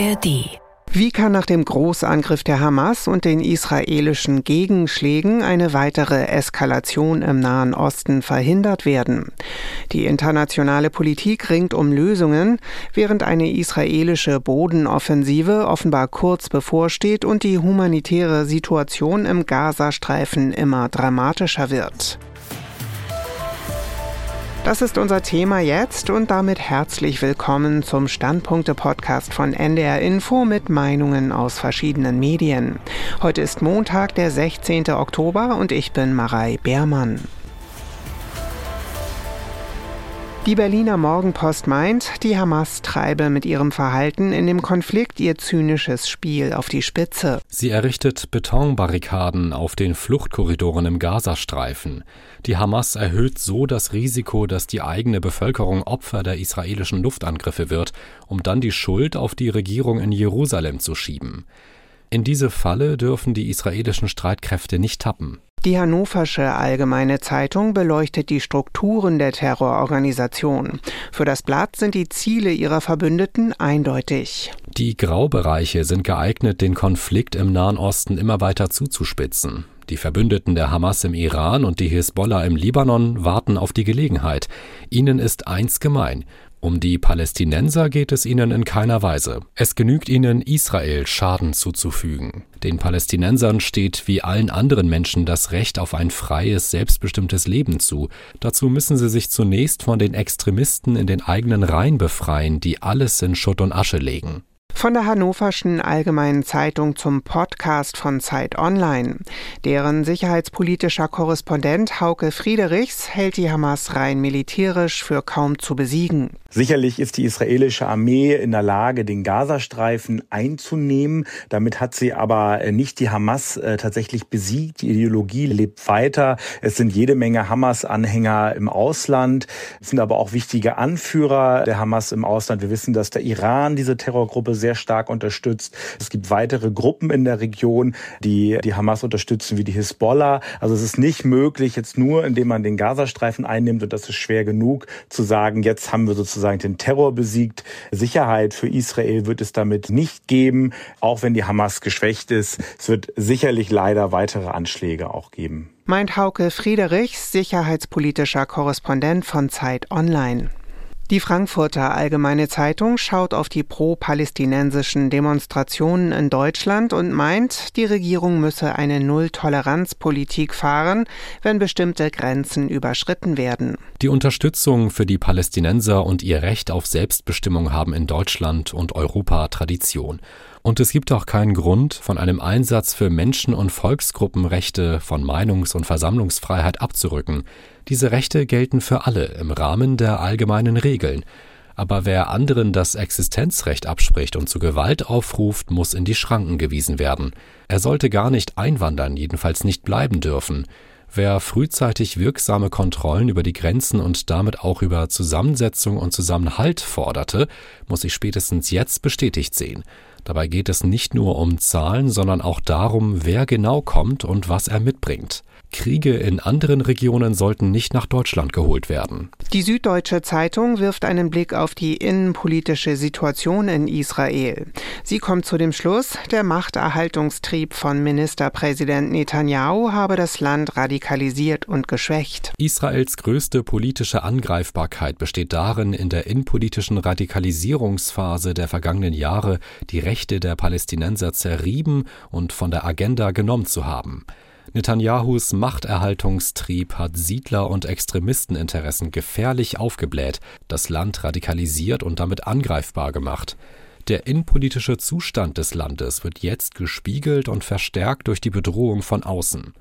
ARD wie kann nach dem Großangriff der Hamas und den israelischen Gegenschlägen eine weitere Eskalation im Nahen Osten verhindert werden? Die internationale Politik ringt um Lösungen, während eine israelische Bodenoffensive offenbar kurz bevorsteht und die humanitäre Situation im Gazastreifen immer dramatischer wird. Das ist unser Thema jetzt und damit herzlich willkommen zum Standpunkte-Podcast von NDR Info mit Meinungen aus verschiedenen Medien. Heute ist Montag, der 16. Oktober und ich bin Marei Beermann. Die Berliner Morgenpost meint, die Hamas treibe mit ihrem Verhalten in dem Konflikt ihr zynisches Spiel auf die Spitze. Sie errichtet Betonbarrikaden auf den Fluchtkorridoren im Gazastreifen. Die Hamas erhöht so das Risiko, dass die eigene Bevölkerung Opfer der israelischen Luftangriffe wird, um dann die Schuld auf die Regierung in Jerusalem zu schieben. In diese Falle dürfen die israelischen Streitkräfte nicht tappen. Die Hannoversche Allgemeine Zeitung beleuchtet die Strukturen der Terrororganisation. Für das Blatt sind die Ziele ihrer Verbündeten eindeutig. Die Graubereiche sind geeignet, den Konflikt im Nahen Osten immer weiter zuzuspitzen. Die Verbündeten der Hamas im Iran und die Hisbollah im Libanon warten auf die Gelegenheit. Ihnen ist eins gemein. Um die Palästinenser geht es ihnen in keiner Weise. Es genügt ihnen, Israel Schaden zuzufügen. Den Palästinensern steht wie allen anderen Menschen das Recht auf ein freies, selbstbestimmtes Leben zu. Dazu müssen sie sich zunächst von den Extremisten in den eigenen Reihen befreien, die alles in Schutt und Asche legen. Von der Hannoverschen Allgemeinen Zeitung zum Podcast von Zeit Online. Deren sicherheitspolitischer Korrespondent Hauke Friedrichs hält die Hamas rein militärisch für kaum zu besiegen. Sicherlich ist die israelische Armee in der Lage, den Gazastreifen einzunehmen. Damit hat sie aber nicht die Hamas äh, tatsächlich besiegt. Die Ideologie lebt weiter. Es sind jede Menge Hamas-Anhänger im Ausland. Es sind aber auch wichtige Anführer der Hamas im Ausland. Wir wissen, dass der Iran diese Terrorgruppe sehr stark unterstützt. Es gibt weitere Gruppen in der Region, die die Hamas unterstützen, wie die Hisbollah. Also es ist nicht möglich, jetzt nur, indem man den Gazastreifen einnimmt, und das ist schwer genug, zu sagen, jetzt haben wir sozusagen sozusagen den Terror besiegt. Sicherheit für Israel wird es damit nicht geben, auch wenn die Hamas geschwächt ist. Es wird sicherlich leider weitere Anschläge auch geben. Meint Hauke Friedrichs, sicherheitspolitischer Korrespondent von Zeit Online. Die Frankfurter Allgemeine Zeitung schaut auf die pro-palästinensischen Demonstrationen in Deutschland und meint, die Regierung müsse eine Null-Toleranz-Politik fahren, wenn bestimmte Grenzen überschritten werden. Die Unterstützung für die Palästinenser und ihr Recht auf Selbstbestimmung haben in Deutschland und Europa Tradition. Und es gibt auch keinen Grund, von einem Einsatz für Menschen- und Volksgruppenrechte von Meinungs- und Versammlungsfreiheit abzurücken. Diese Rechte gelten für alle im Rahmen der allgemeinen Regeln. Aber wer anderen das Existenzrecht abspricht und zu Gewalt aufruft, muss in die Schranken gewiesen werden. Er sollte gar nicht einwandern, jedenfalls nicht bleiben dürfen. Wer frühzeitig wirksame Kontrollen über die Grenzen und damit auch über Zusammensetzung und Zusammenhalt forderte, muss sich spätestens jetzt bestätigt sehen. Dabei geht es nicht nur um Zahlen, sondern auch darum, wer genau kommt und was er mitbringt. Kriege in anderen Regionen sollten nicht nach Deutschland geholt werden. Die Süddeutsche Zeitung wirft einen Blick auf die innenpolitische Situation in Israel. Sie kommt zu dem Schluss, der Machterhaltungstrieb von Ministerpräsident Netanyahu habe das Land radikalisiert und geschwächt. Israels größte politische Angreifbarkeit besteht darin, in der innenpolitischen Radikalisierungsphase der vergangenen Jahre die Rechte der Palästinenser zerrieben und von der Agenda genommen zu haben. Netanyahus Machterhaltungstrieb hat Siedler- und Extremisteninteressen gefährlich aufgebläht, das Land radikalisiert und damit angreifbar gemacht. Der innenpolitische Zustand des Landes wird jetzt gespiegelt und verstärkt durch die Bedrohung von außen.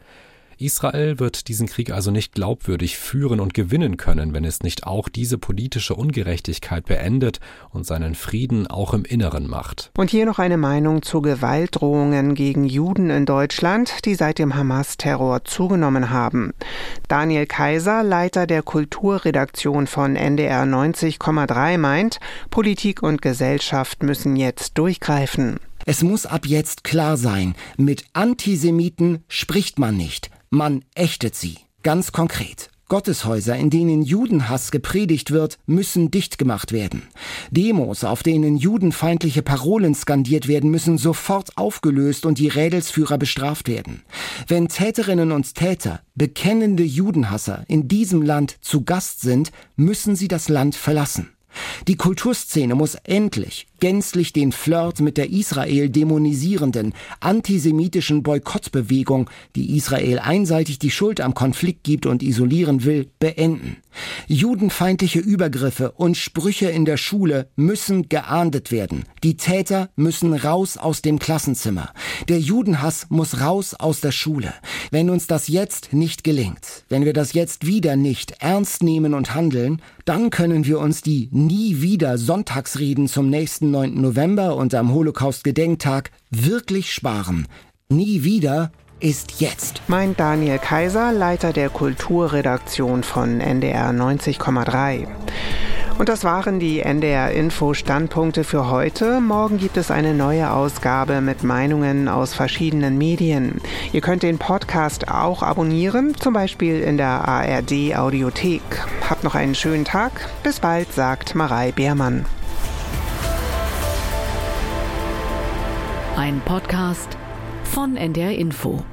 Israel wird diesen Krieg also nicht glaubwürdig führen und gewinnen können, wenn es nicht auch diese politische Ungerechtigkeit beendet und seinen Frieden auch im Inneren macht. Und hier noch eine Meinung zu Gewaltdrohungen gegen Juden in Deutschland, die seit dem Hamas-Terror zugenommen haben. Daniel Kaiser, Leiter der Kulturredaktion von NDR 90,3 meint, Politik und Gesellschaft müssen jetzt durchgreifen. Es muss ab jetzt klar sein, mit Antisemiten spricht man nicht. Man ächtet sie. Ganz konkret. Gotteshäuser, in denen Judenhass gepredigt wird, müssen dicht gemacht werden. Demos, auf denen judenfeindliche Parolen skandiert werden, müssen sofort aufgelöst und die Rädelsführer bestraft werden. Wenn Täterinnen und Täter, bekennende Judenhasser in diesem Land zu Gast sind, müssen sie das Land verlassen. Die Kulturszene muss endlich gänzlich den Flirt mit der Israel dämonisierenden, antisemitischen Boykottbewegung, die Israel einseitig die Schuld am Konflikt gibt und isolieren will, beenden. Judenfeindliche Übergriffe und Sprüche in der Schule müssen geahndet werden. Die Täter müssen raus aus dem Klassenzimmer. Der Judenhass muss raus aus der Schule. Wenn uns das jetzt nicht gelingt, wenn wir das jetzt wieder nicht ernst nehmen und handeln, dann können wir uns die nie wieder Sonntagsreden zum nächsten 9. November und am Holocaust-Gedenktag wirklich sparen. Nie wieder ist jetzt. Mein Daniel Kaiser, Leiter der Kulturredaktion von NDR 90,3. Und das waren die NDR Info Standpunkte für heute. Morgen gibt es eine neue Ausgabe mit Meinungen aus verschiedenen Medien. Ihr könnt den Podcast auch abonnieren, zum Beispiel in der ARD Audiothek. Habt noch einen schönen Tag. Bis bald, sagt Marei Beermann. Ein Podcast von NDR Info.